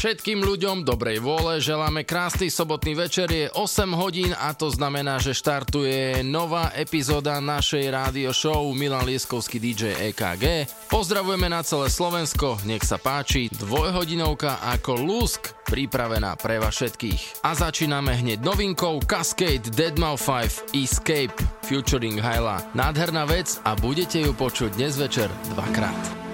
Všetkým ľuďom dobrej vôle želáme krásny sobotný večer, je 8 hodín a to znamená, že štartuje nová epizóda našej rádio show Milan Lieskovský DJ EKG. Pozdravujeme na celé Slovensko, nech sa páči, dvojhodinovka ako Lusk pripravená pre vás všetkých. A začíname hneď novinkou Cascade Deadmau5 Escape featuring Hyla. Nádherná vec a budete ju počuť dnes večer dvakrát.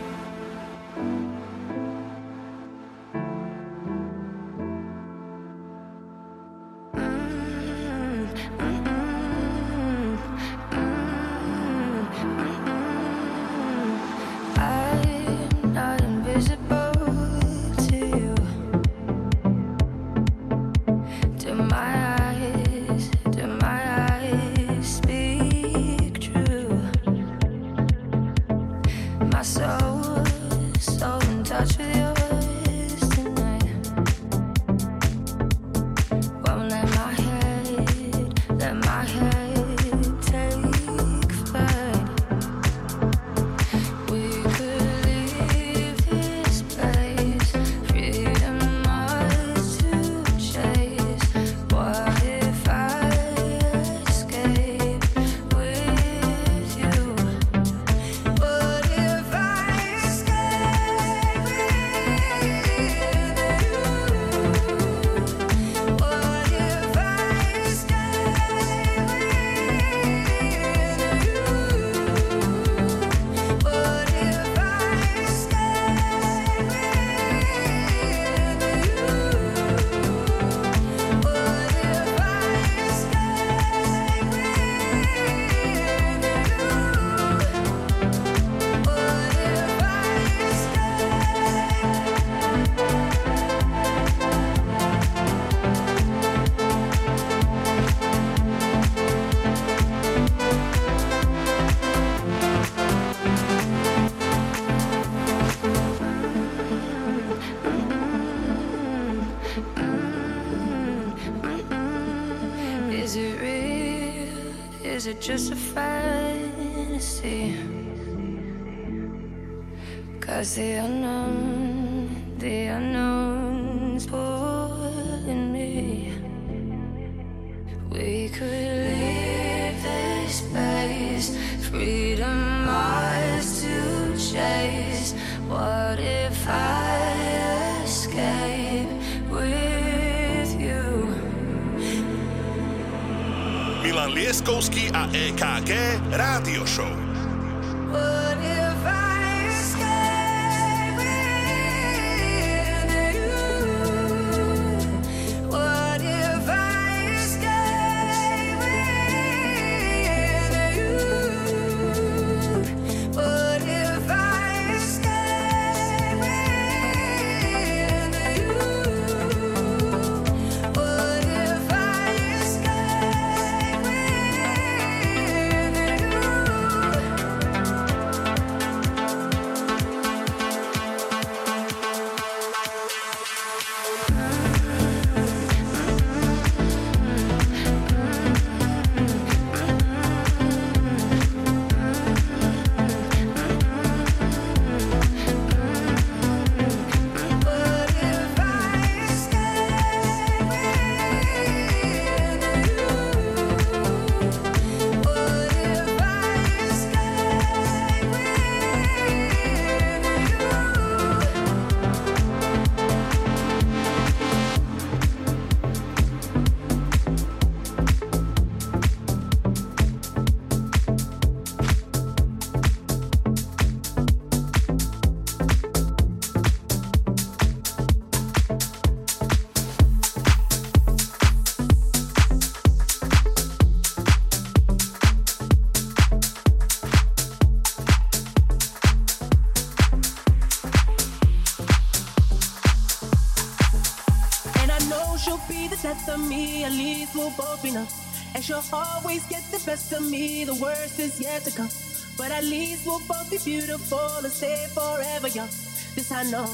that you'll always get the best of me. The worst is yet to come. But at least we'll both be beautiful and stay forever young. This I know,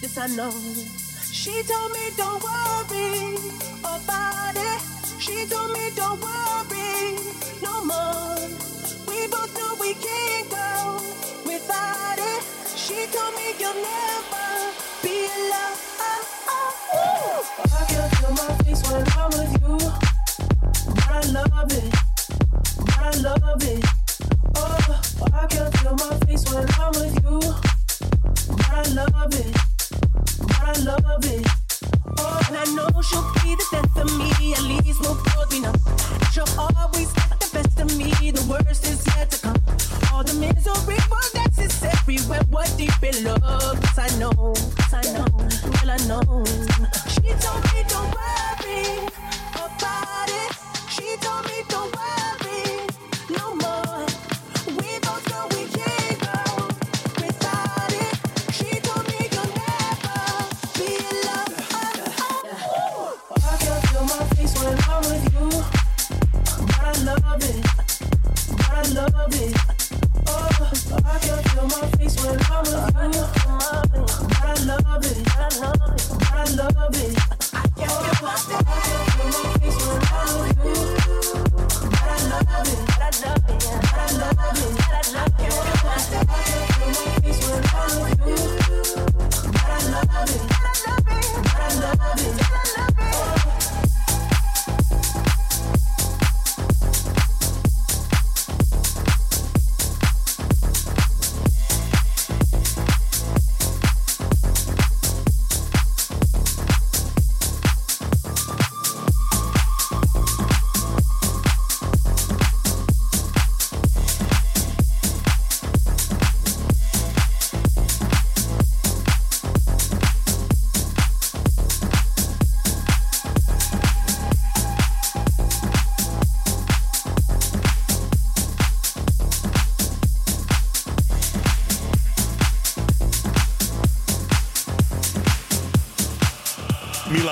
this I know. She told me don't worry about it. She told me don't worry no more. We both know we can't go without it. She told me you'll never.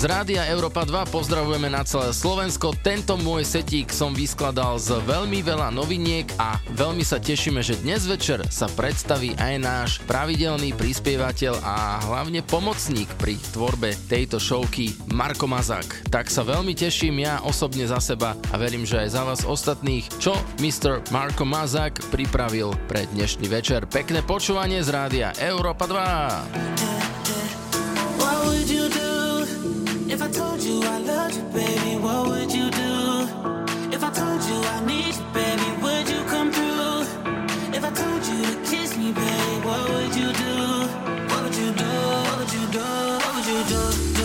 Z rádia Európa 2 pozdravujeme na celé Slovensko. Tento môj setík som vyskladal z veľmi veľa noviniek a veľmi sa tešíme, že dnes večer sa predstaví aj náš pravidelný prispievateľ a hlavne pomocník pri tvorbe tejto showky Marko Mazak. Tak sa veľmi teším ja osobne za seba a verím, že aj za vás ostatných, čo Mr. Marko Mazak pripravil pre dnešný večer. Pekné počúvanie z rádia Európa 2. What would you do? If I told you I loved you, baby, what would you do? If I told you I need you, baby, would you come through? If I told you to kiss me, baby, what would you do? What would you do? What would you do? What would you do?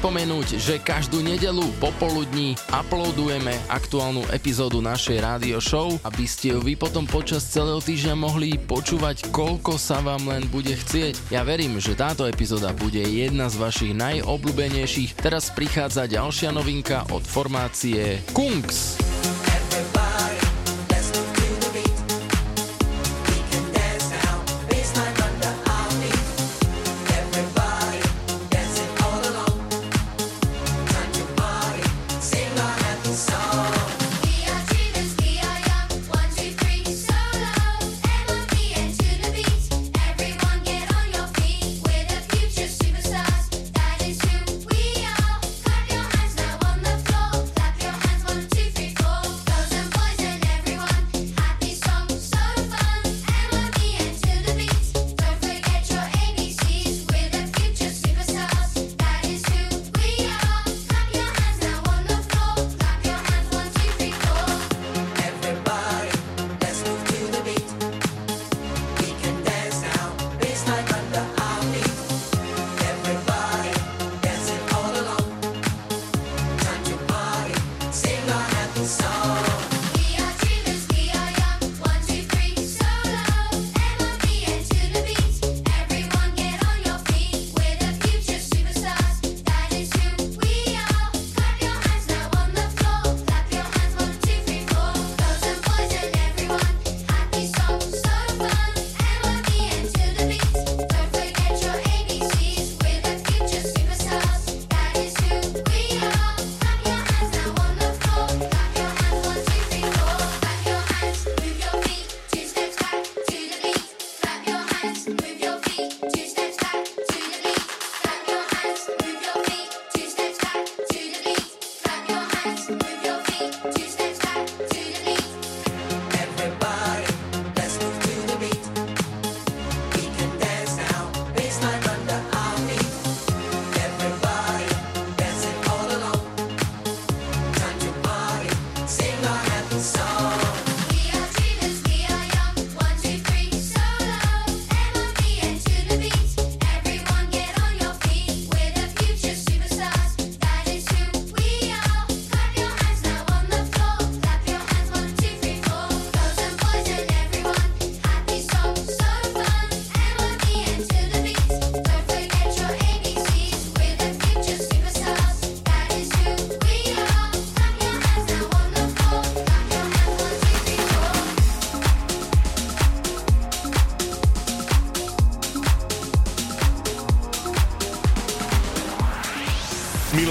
Pripomenúť, že každú nedelu popoludní uploadujeme aktuálnu epizódu našej rádio show, aby ste ju vy potom počas celého týždňa mohli počúvať, koľko sa vám len bude chcieť. Ja verím, že táto epizóda bude jedna z vašich najobľúbenejších. Teraz prichádza ďalšia novinka od formácie Kungs.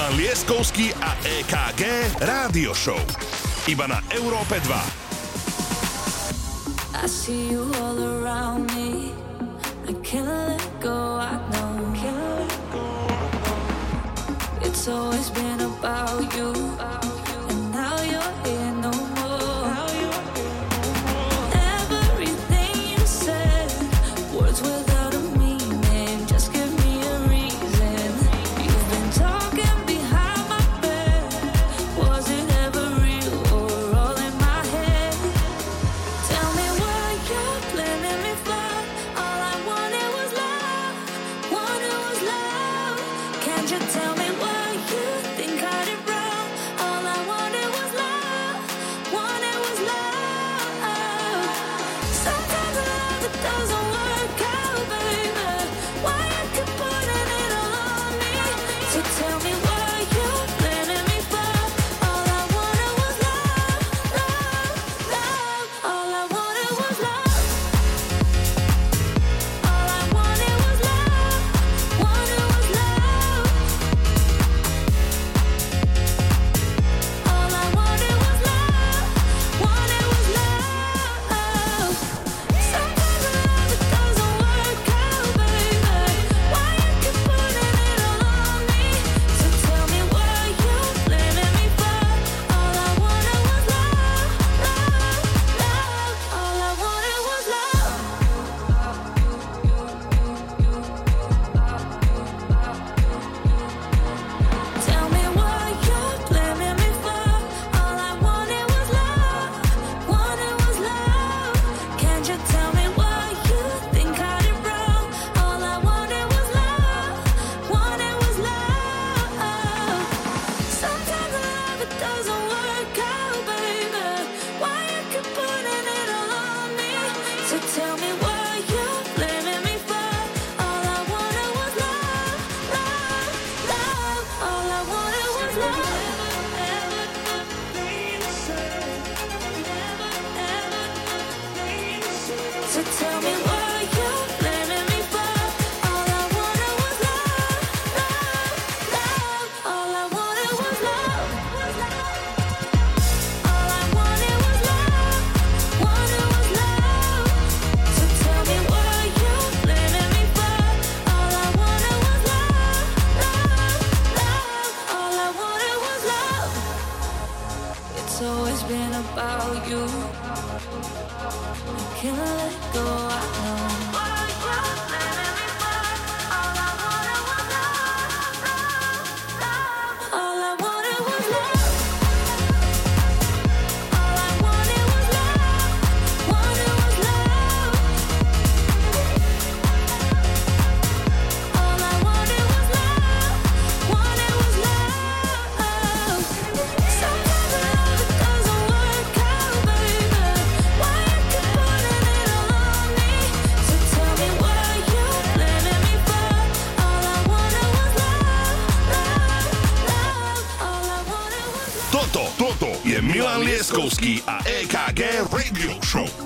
Milan Lieskovský a EKG Rádio Show. Iba na Európe 2. I see you all. EKG Radio Show.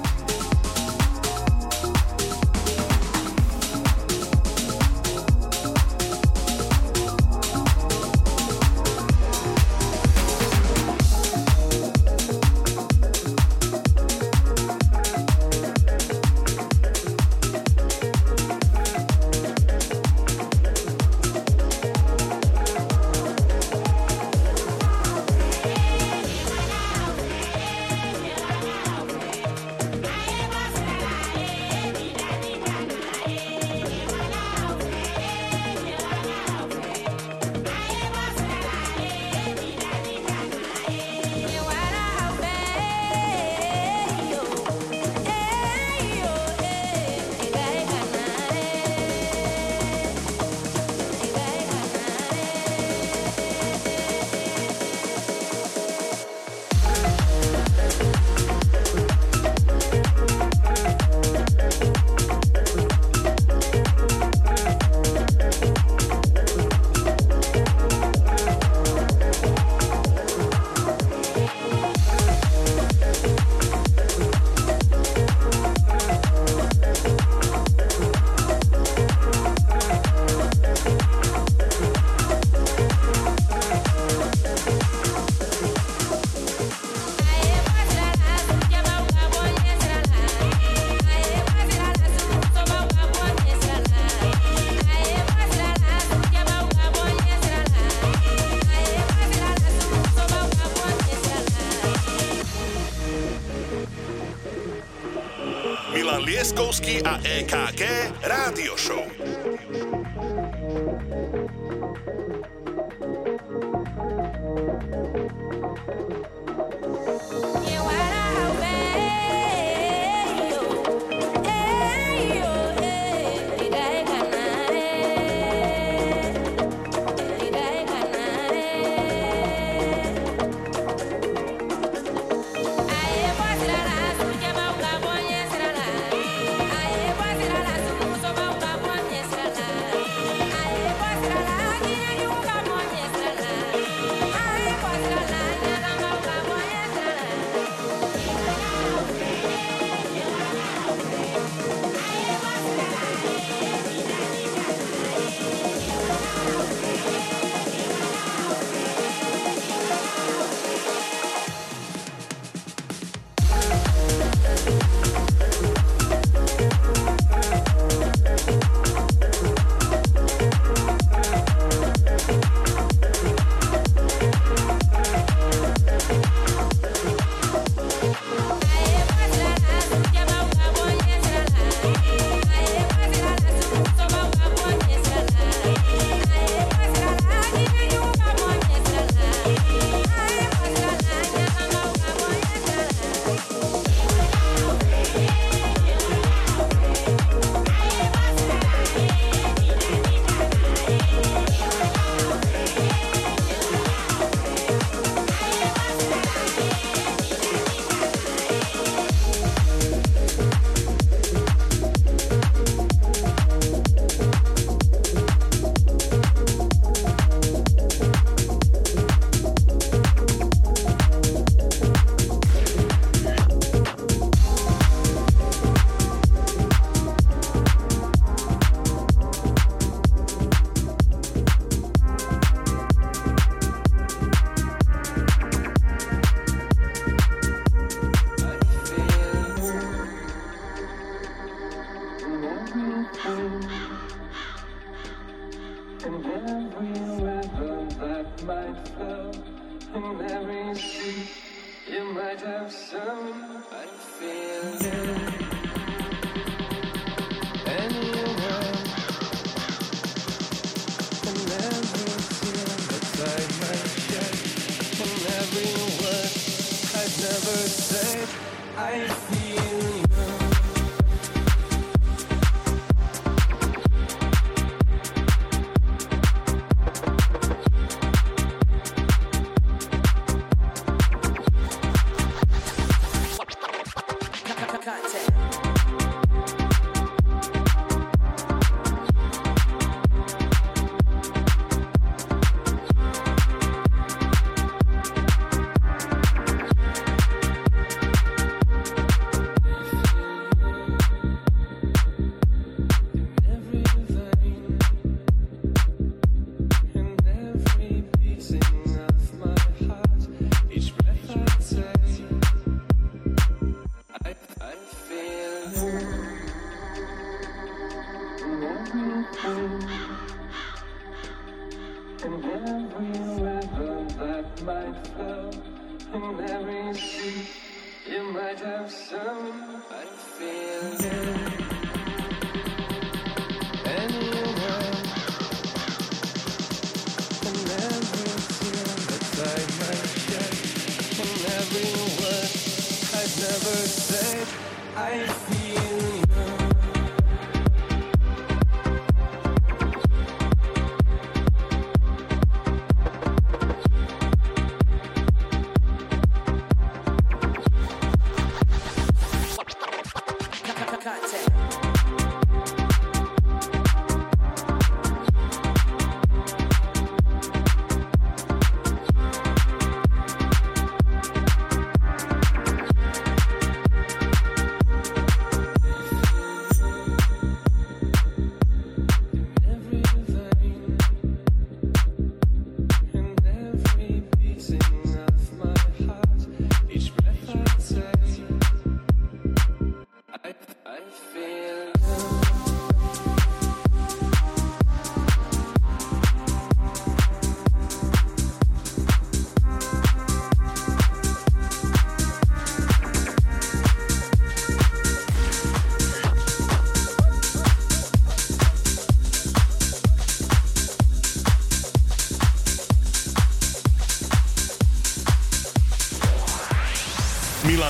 Lieskovský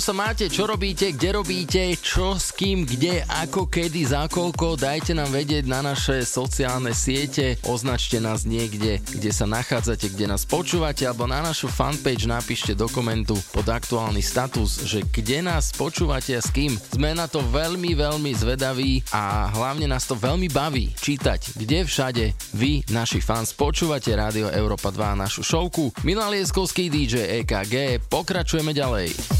Sa máte, čo robíte, kde robíte, čo s kým, kde, ako, kedy, za koľko, dajte nám vedieť na naše sociálne siete, označte nás niekde, kde sa nachádzate, kde nás počúvate, alebo na našu fanpage napíšte do komentu pod aktuálny status, že kde nás počúvate a s kým. Sme na to veľmi, veľmi zvedaví a hlavne nás to veľmi baví čítať, kde všade vy, naši fans, počúvate Rádio Európa 2 a našu šovku. Milan Lieskovský DJ EKG, pokračujeme ďalej.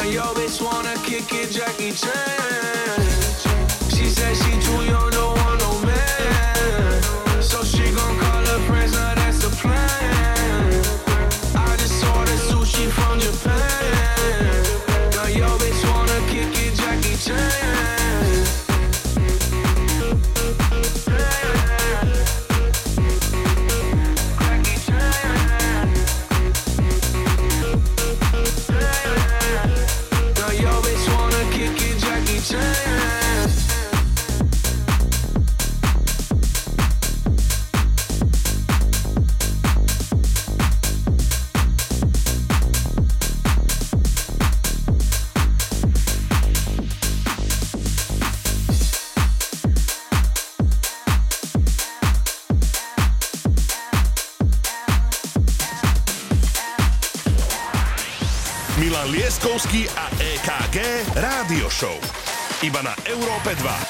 Now yo bitch wanna kick it, Jackie Chan. She said she. iba na Európe 2.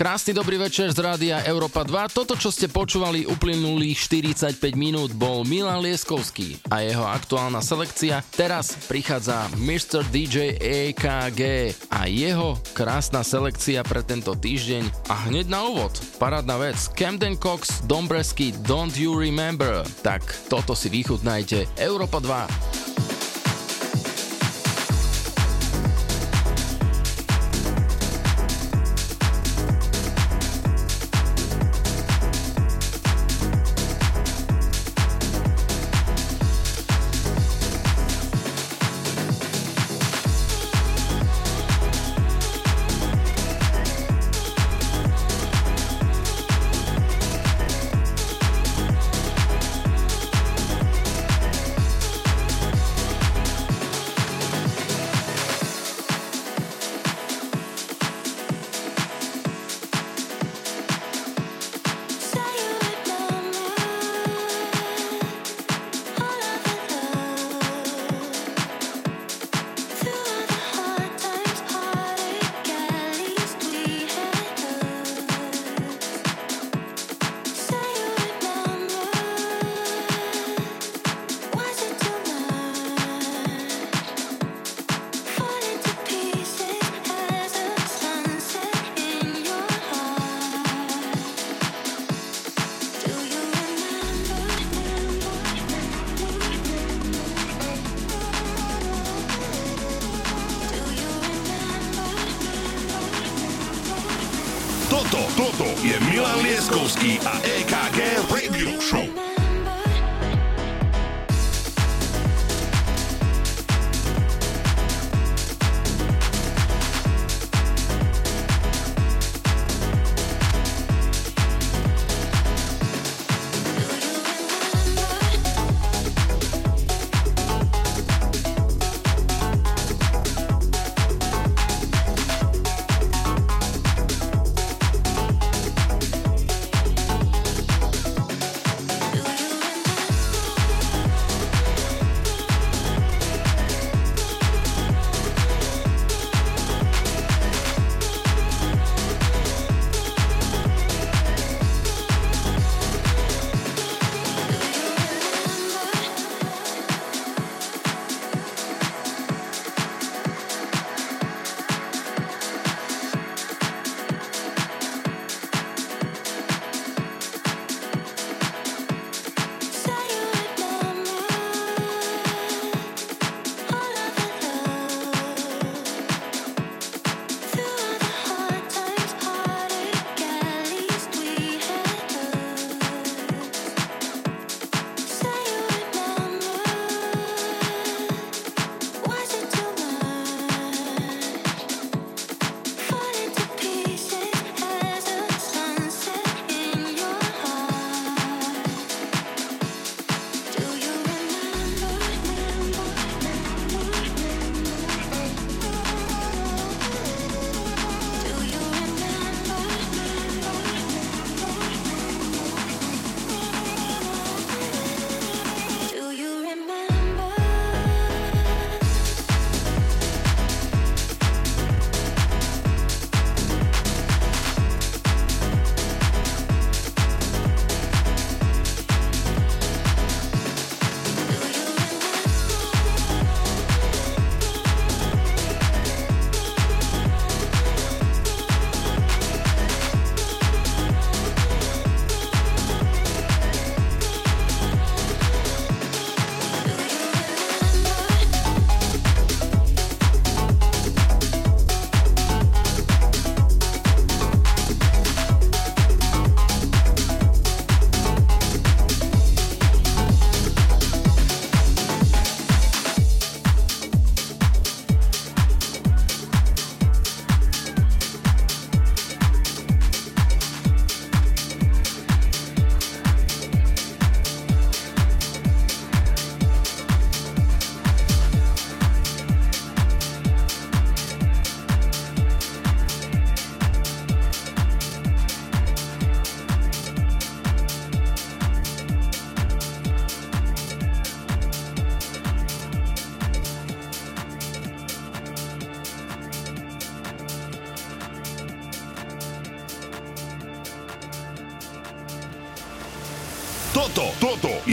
Krásny dobrý večer z rádia Európa 2. Toto, čo ste počúvali uplynulých 45 minút, bol Milan Lieskovský a jeho aktuálna selekcia. Teraz prichádza Mr. DJ EKG a jeho krásna selekcia pre tento týždeň. A hneď na úvod, parádna vec, Camden Cox, Dombresky, Don't You Remember. Tak toto si vychutnajte. Európa 2.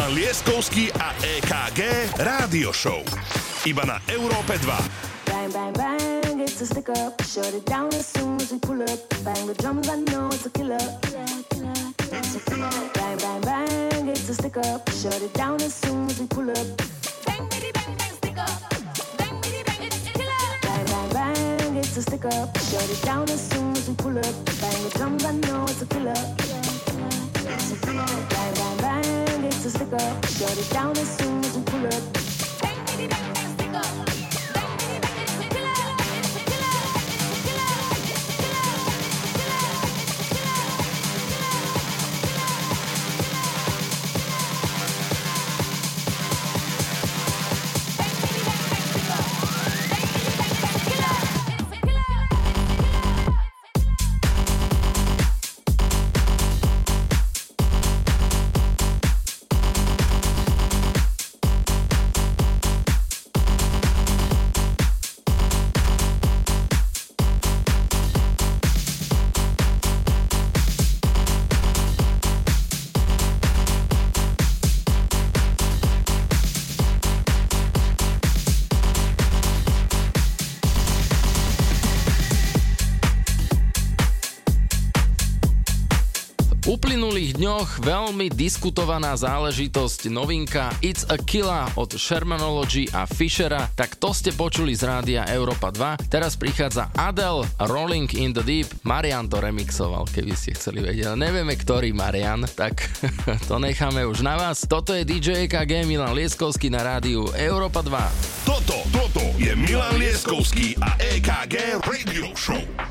Milan Lieskovský a EKG Rádio Show. Iba na Európe 2. Bang, bang, bang, it's a stick up. Shut it down as soon as we pull up. Bang the drums, I know it's a killer. It's a killer. Bang, bang, bang, it's a stick up. Shut it down as soon as we pull up. Bang, bitty, bang, bang, stick up. Bang, bitty, bang, it's a killer. Bang, bang, bang, it's a stick up. Shut it down as soon as we pull up. Bang the drums, I know it's a killer, it's a killer. It's a stick. Shut it down as soon as we pull up. Veľmi diskutovaná záležitosť novinka It's a Killa od Shermanology a Fishera, tak to ste počuli z rádia Európa 2. Teraz prichádza Adele Rolling in the Deep. Marian to remixoval, keby ste chceli vedieť. Nevieme, ktorý Marian, tak to necháme už na vás. Toto je DJ EKG Milan Lieskovský na rádiu Európa 2. Toto, toto je Milan Lieskovský a EKG Radio Show.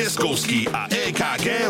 Pieskovský a EKG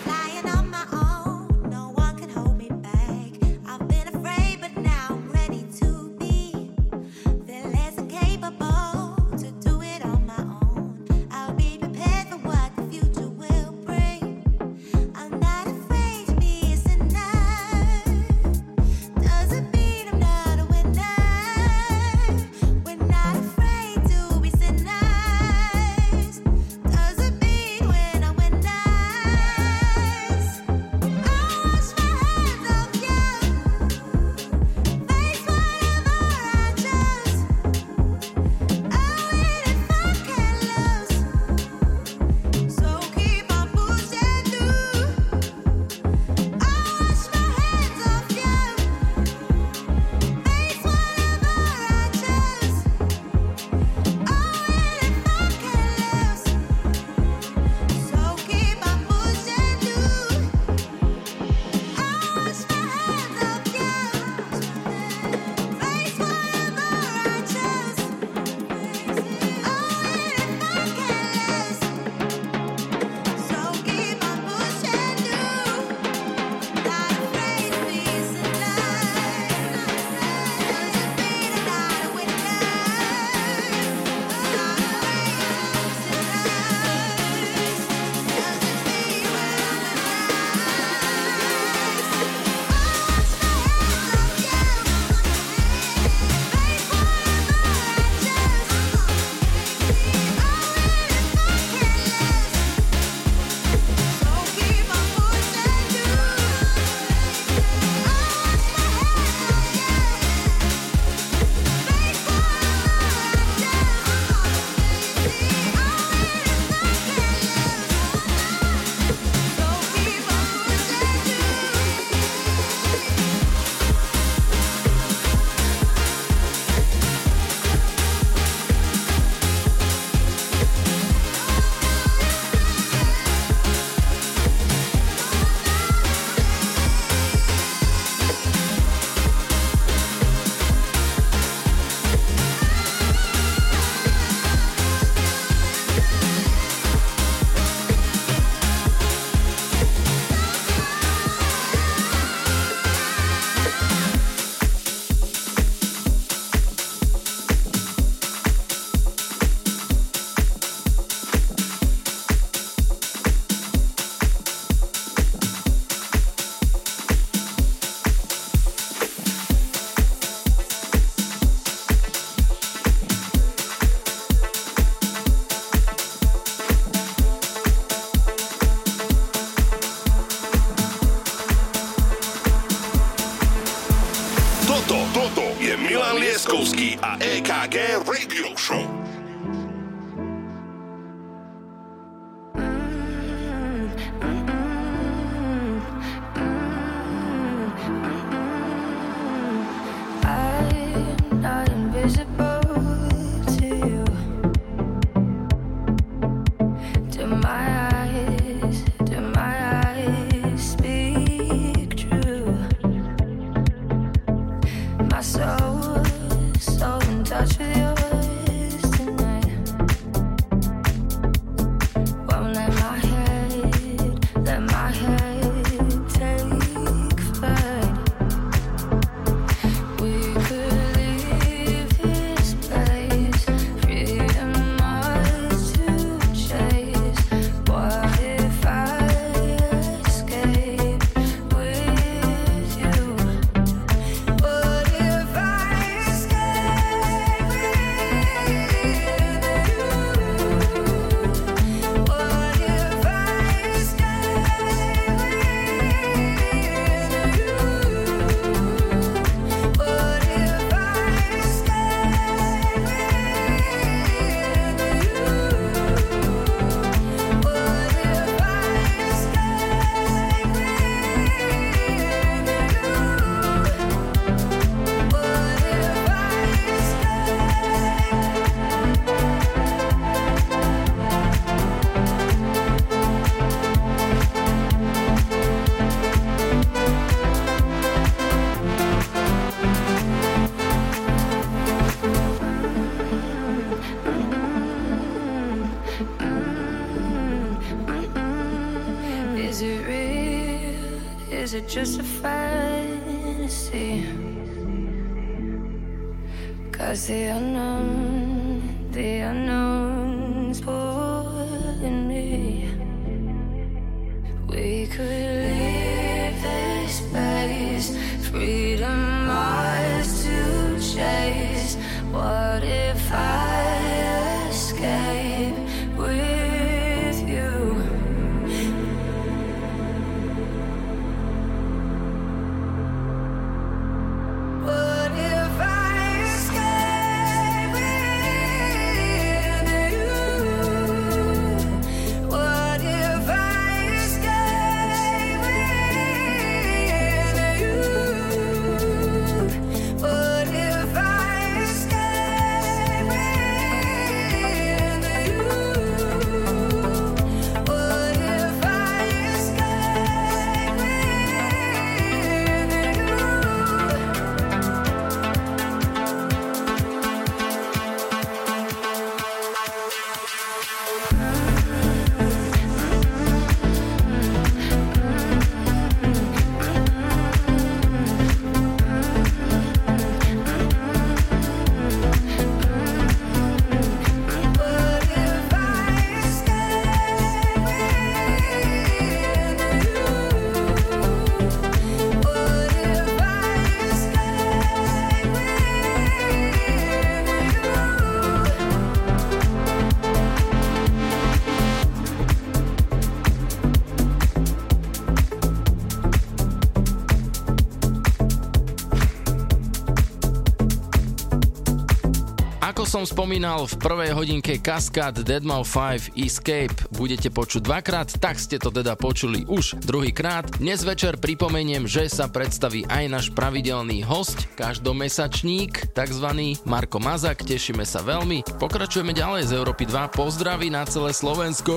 som spomínal v prvej hodinke Cascade Deadmau5 Escape budete počuť dvakrát, tak ste to teda počuli už druhýkrát. Dnes večer pripomeniem, že sa predstaví aj náš pravidelný host, každomesačník, takzvaný Marko Mazak, tešíme sa veľmi. Pokračujeme ďalej z Európy 2, pozdravy na celé Slovensko!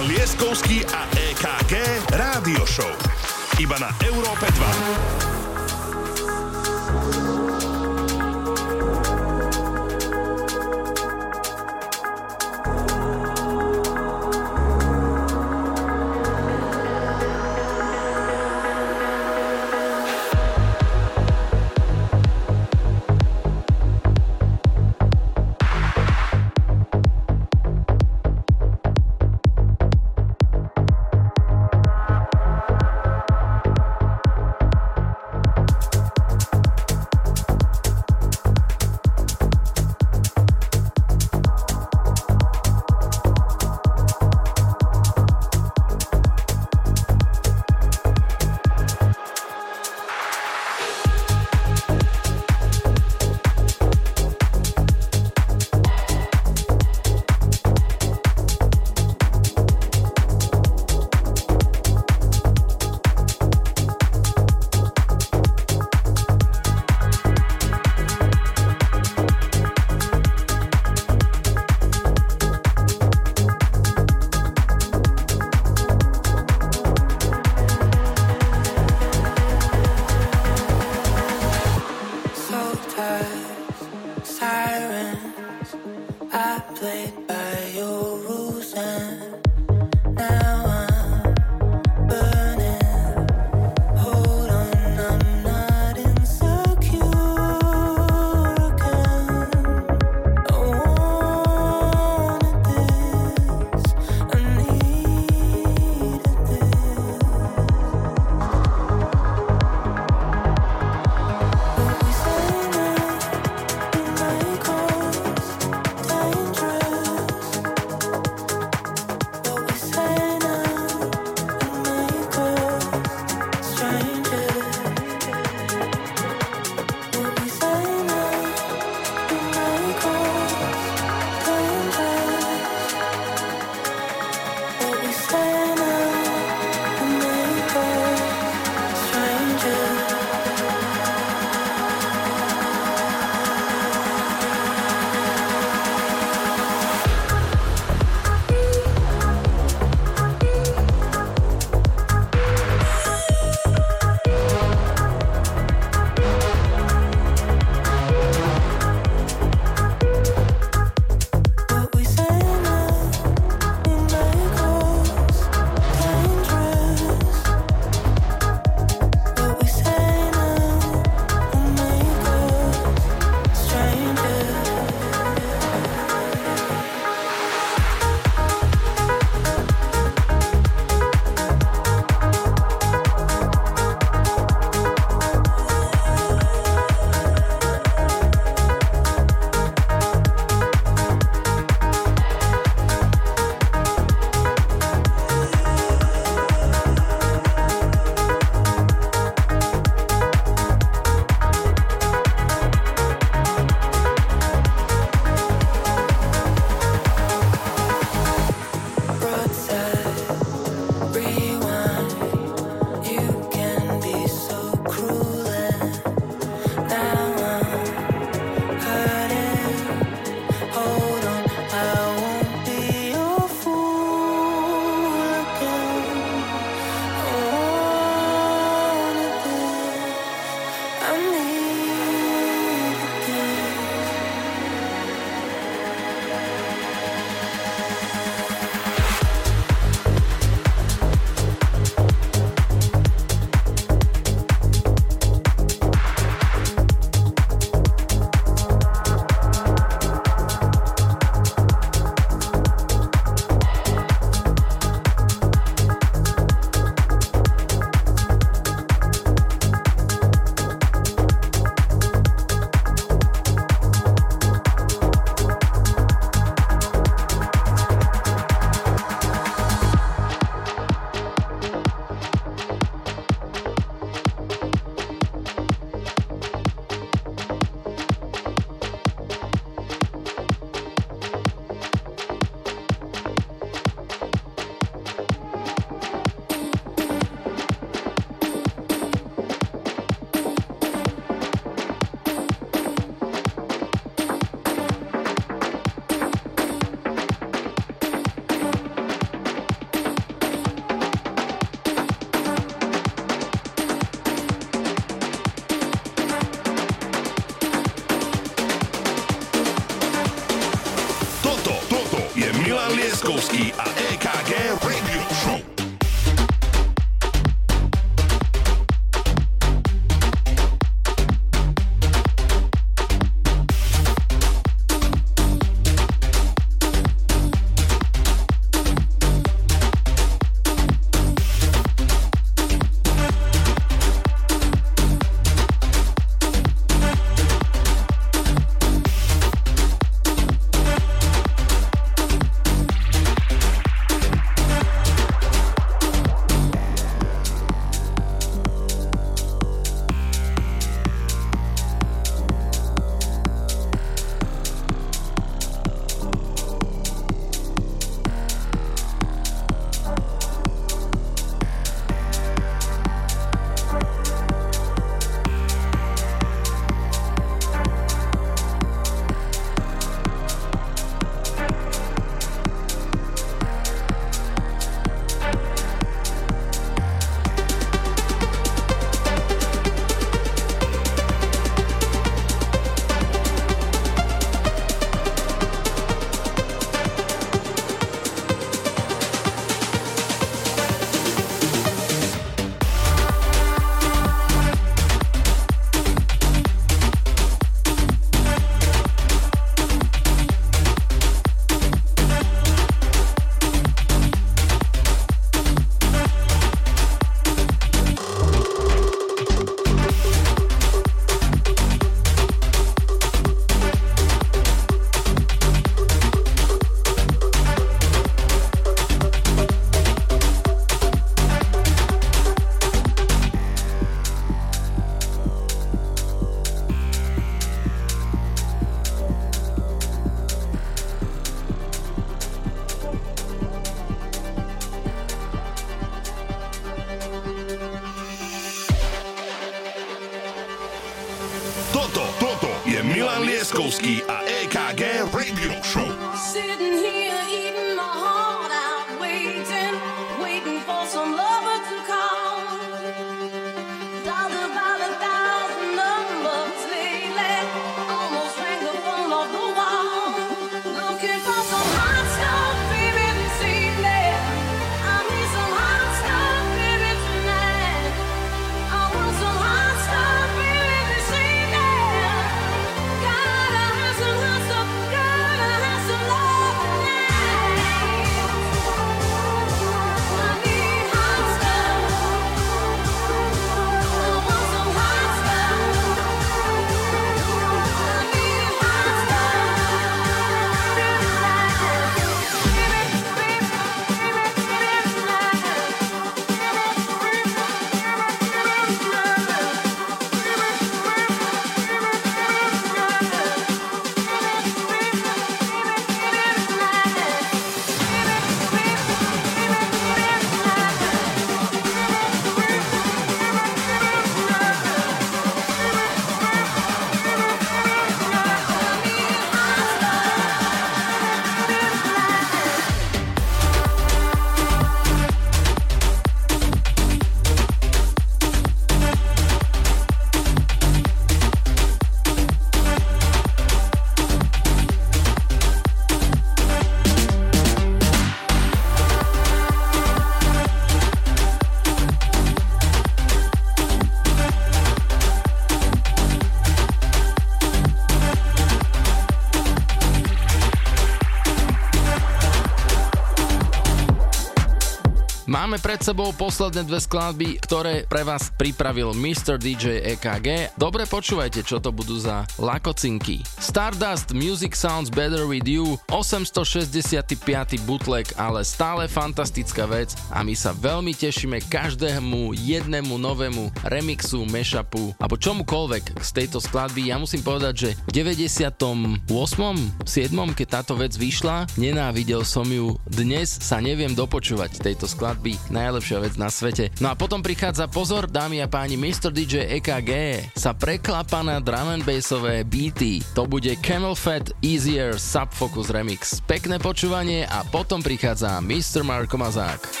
Máme pred sebou posledné dve skladby, ktoré pre vás pripravil Mr. DJ EKG. Dobre počúvajte, čo to budú za lakocinky. Stardust Music Sounds Better With You, 865. bootleg, ale stále fantastická vec a my sa veľmi tešíme každému jednému novému remixu, mashupu alebo čomukoľvek z tejto skladby. Ja musím povedať, že v 98. 7. keď táto vec vyšla, nenávidel som ju. Dnes sa neviem dopočúvať tejto skladby, najlepšia vec na svete. No a potom prichádza pozor, dámy a páni, Mr. DJ EKG sa preklapa na drum and bassové beaty. To bude Camel Fat Easier Subfocus Remix. Pekné počúvanie a potom prichádza Mr. Marko Mazák.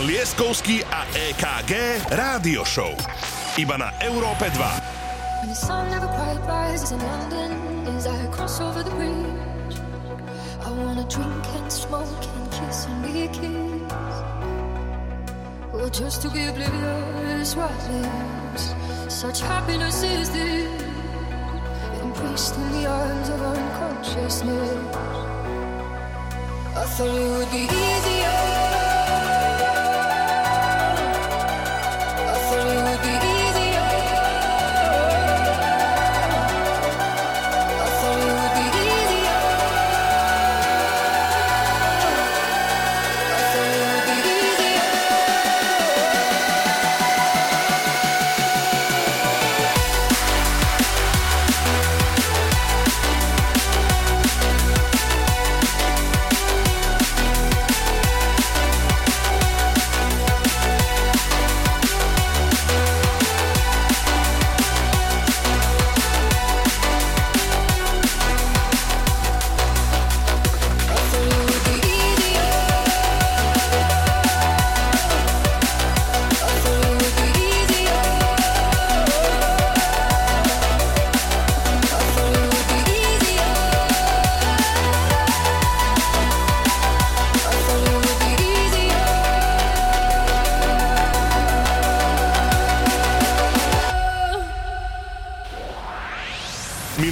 Lieskovský a EKG Rádio Show. Iba na Európe 2. When the sun never quite rises in London as I cross over the bridge, I wanna drink and smoke and kiss and be kissed. Or just to be oblivious what lives. Such happiness is this, embraced in the arms of unconsciousness. I thought it would be easier.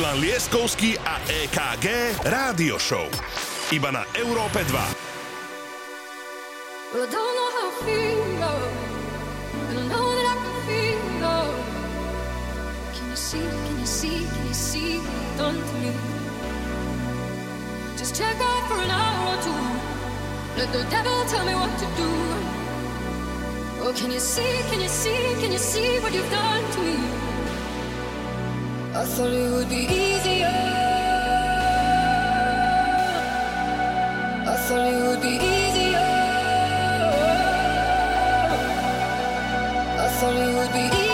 Milan Lieskovský a EKG Rádio Show. Iba na Európe 2. Well, I don't know how feel, love. And I know that I can feel. Can you see, can you see, can you see done to me? Just check out for an hour or two. Let the devil tell me what to do. Oh, can you see, can you see, can you see what you've done to me? I thought it would be easier. I thought it would be easier. I thought it would be.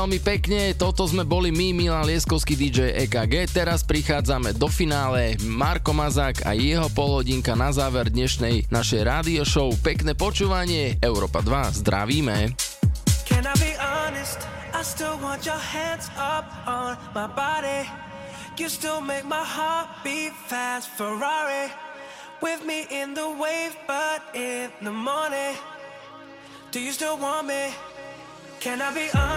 veľmi pekne, toto sme boli my, Milan Lieskovský DJ EKG, teraz prichádzame do finále, Marko Mazák a jeho polhodinka na záver dnešnej našej rádio show. Pekné počúvanie, Európa 2, zdravíme. Can I be honest? I still want your hands up on my body. You still make my heart beat fast, Ferrari. With me in the wave, but in the morning. Do you still want me? Can I be honest?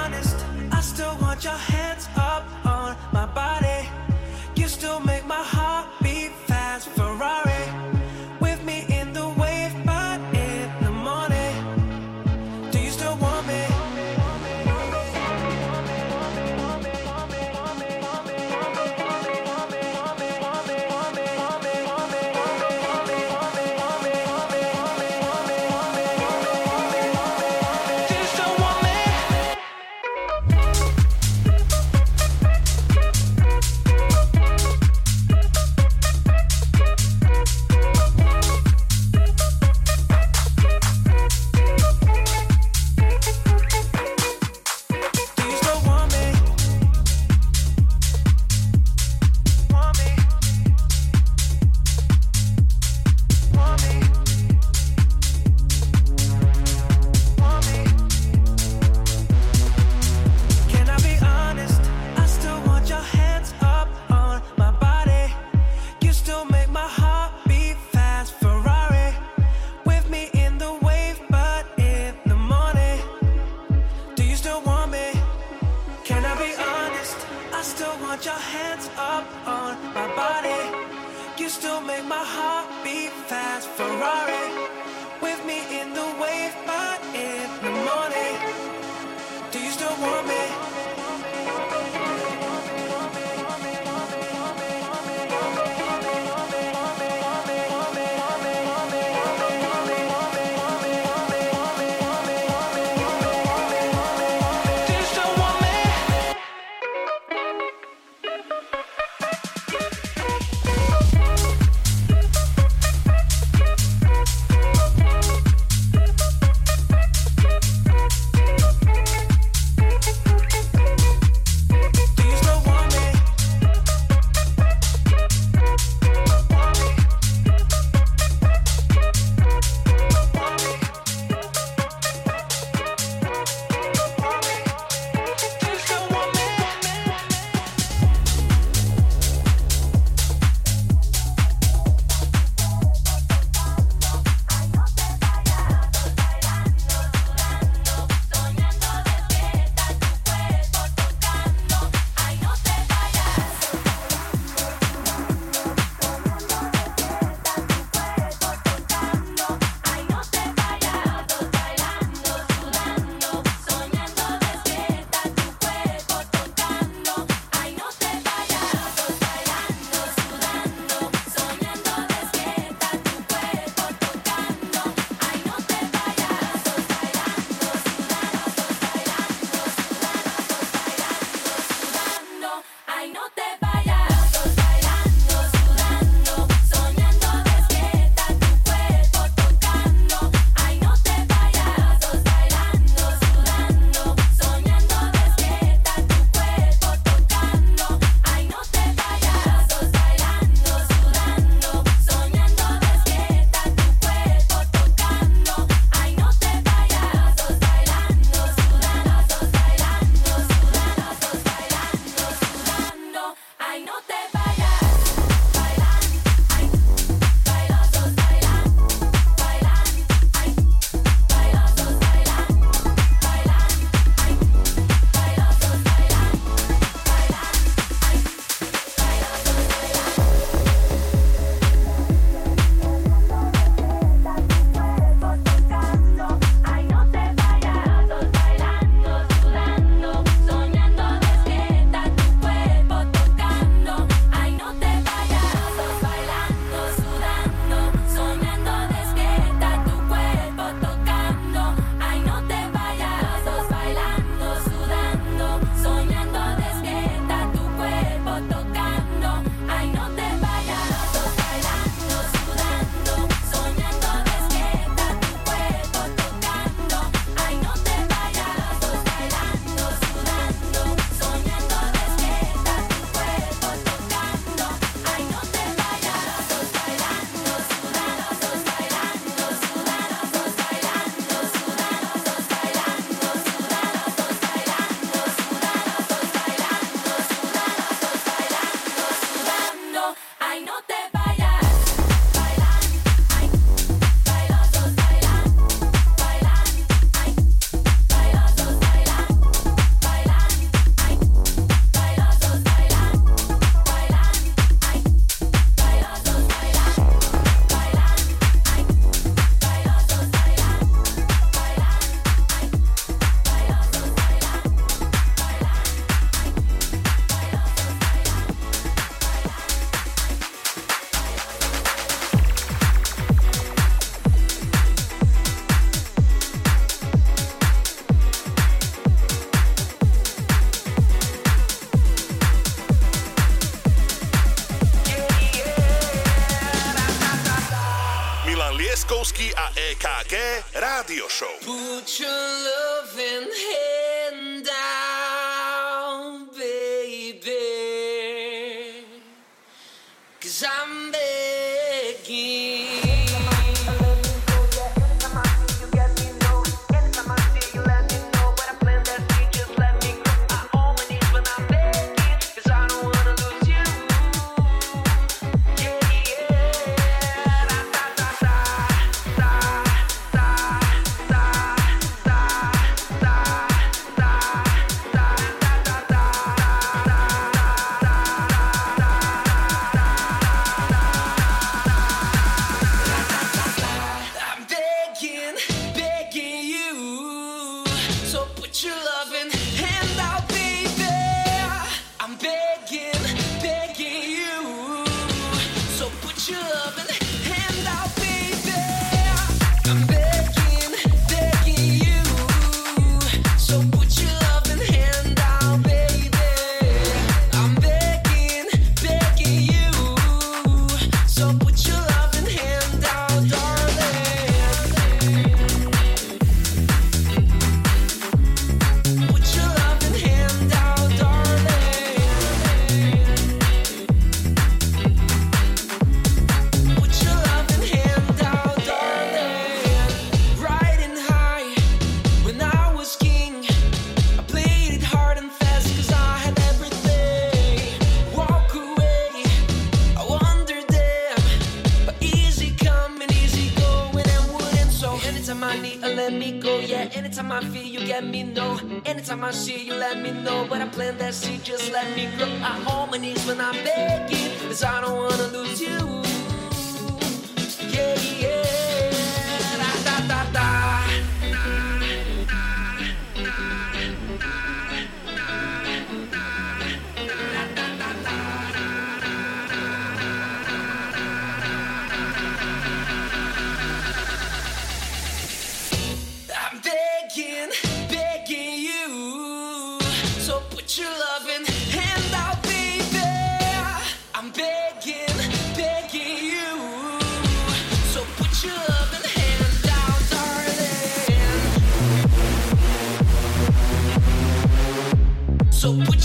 time I see you, let me know. But I plant that she just let me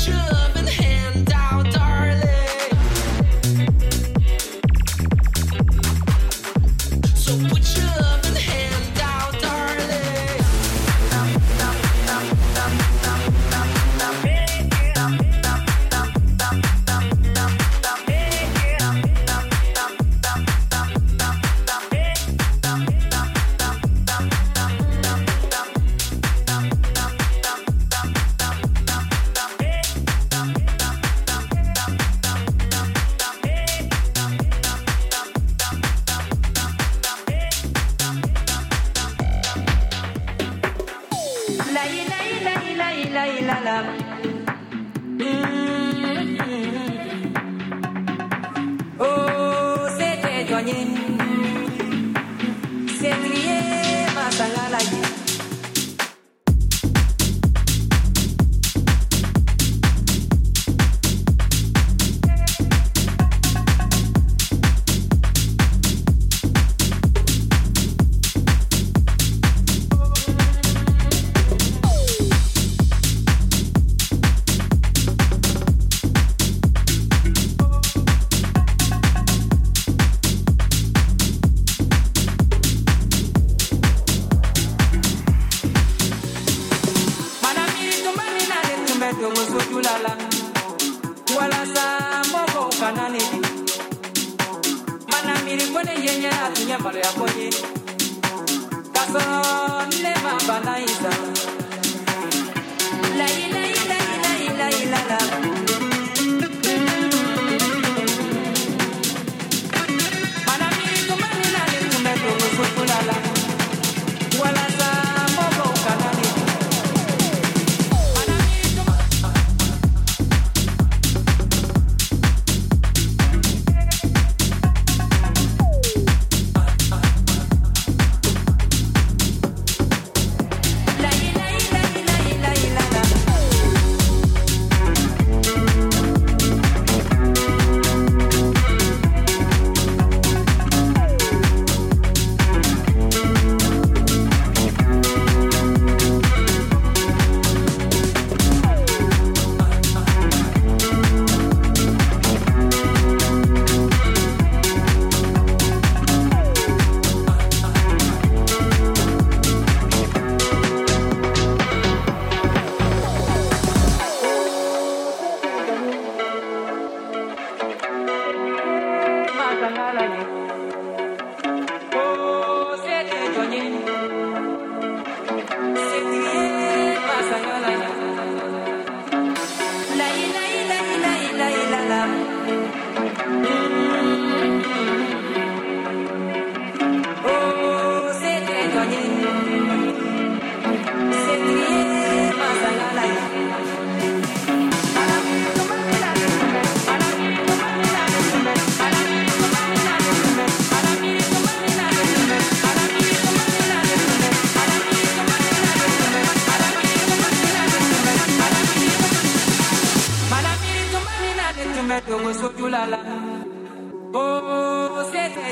should.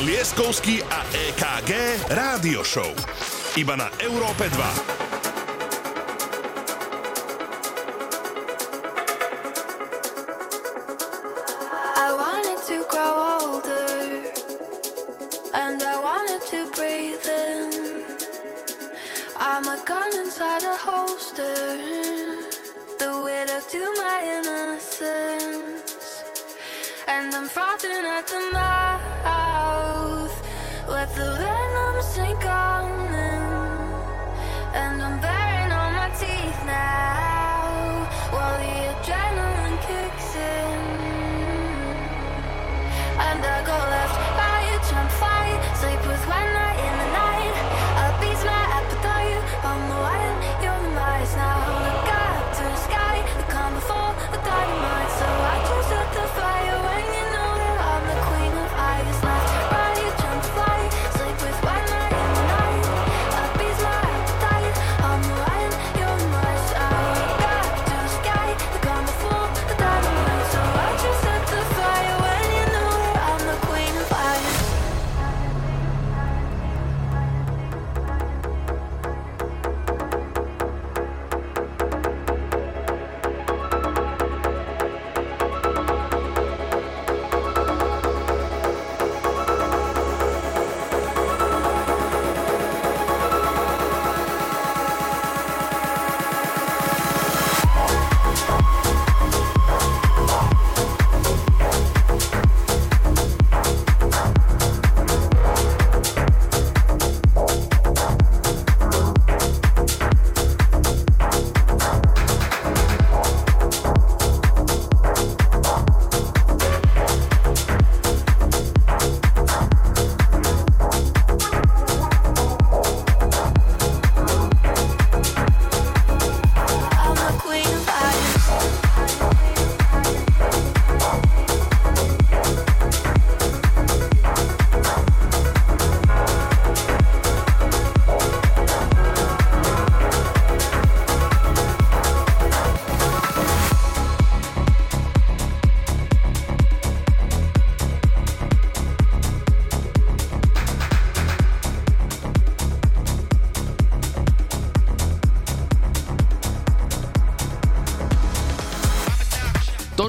Lieskovský a EKG Rádio Show. Iba na Európe 2. and I'm frothing at the mouth. Let the land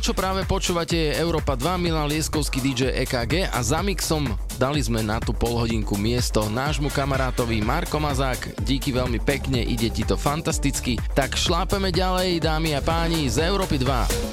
čo práve počúvate, je Európa 2, Milan Lieskovský DJ EKG a za mixom dali sme na tú polhodinku miesto nášmu kamarátovi Marko Mazák. Díky veľmi pekne, ide ti to fantasticky. Tak šlápeme ďalej, dámy a páni, z Európy 2.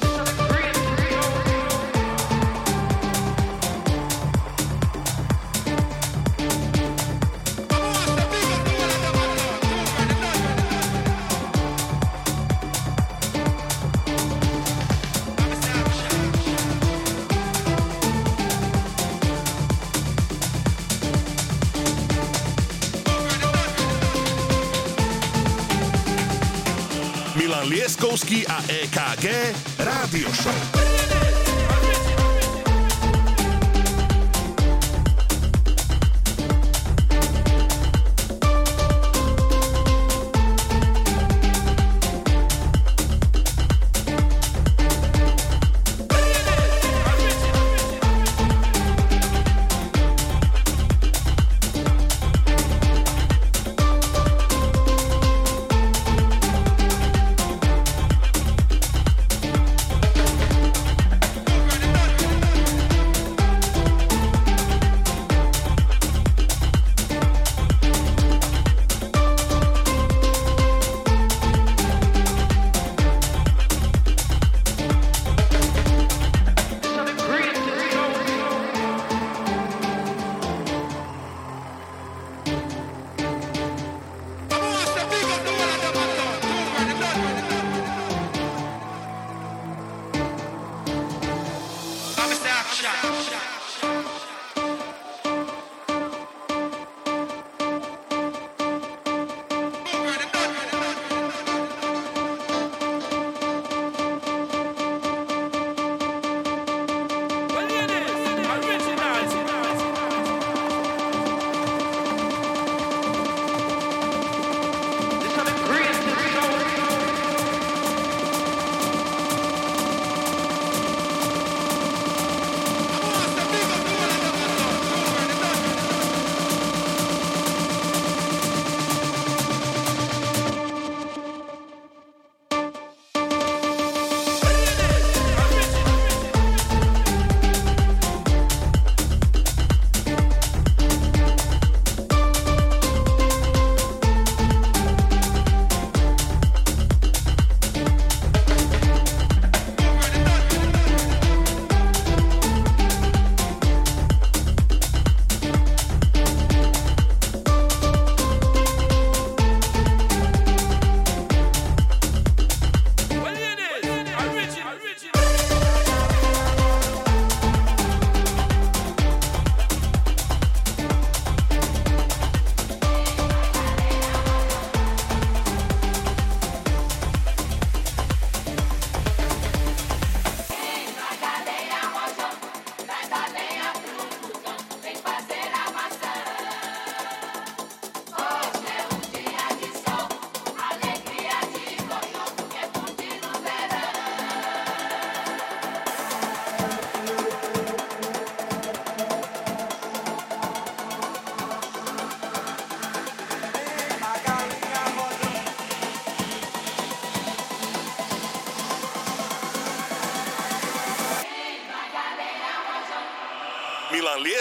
Rádio Show.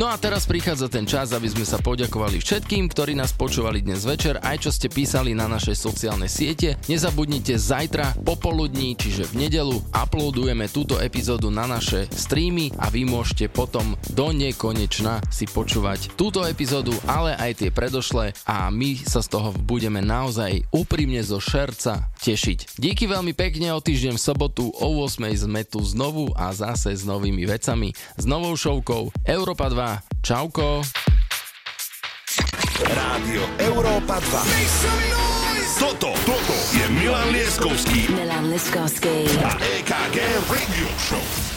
No a teraz prichádza ten čas, aby sme sa poďakovali všetkým, ktorí nás počúvali dnes večer, aj čo ste písali na našej sociálnej siete. Nezabudnite zajtra popoludní, čiže v nedelu, uploadujeme túto epizódu na naše streamy a vy môžete potom do nekonečna si počúvať túto epizódu, ale aj tie predošlé a my sa z toho budeme naozaj úprimne zo šerca tešiť. Díky veľmi pekne, o týždeň v sobotu o 8 sme tu znovu a zase s novými vecami, s novou šovkou Európa 2. Čauko. Rádio Európa 2. Toto, toto je Milan Lieskovský Milan Liskovský. a EKG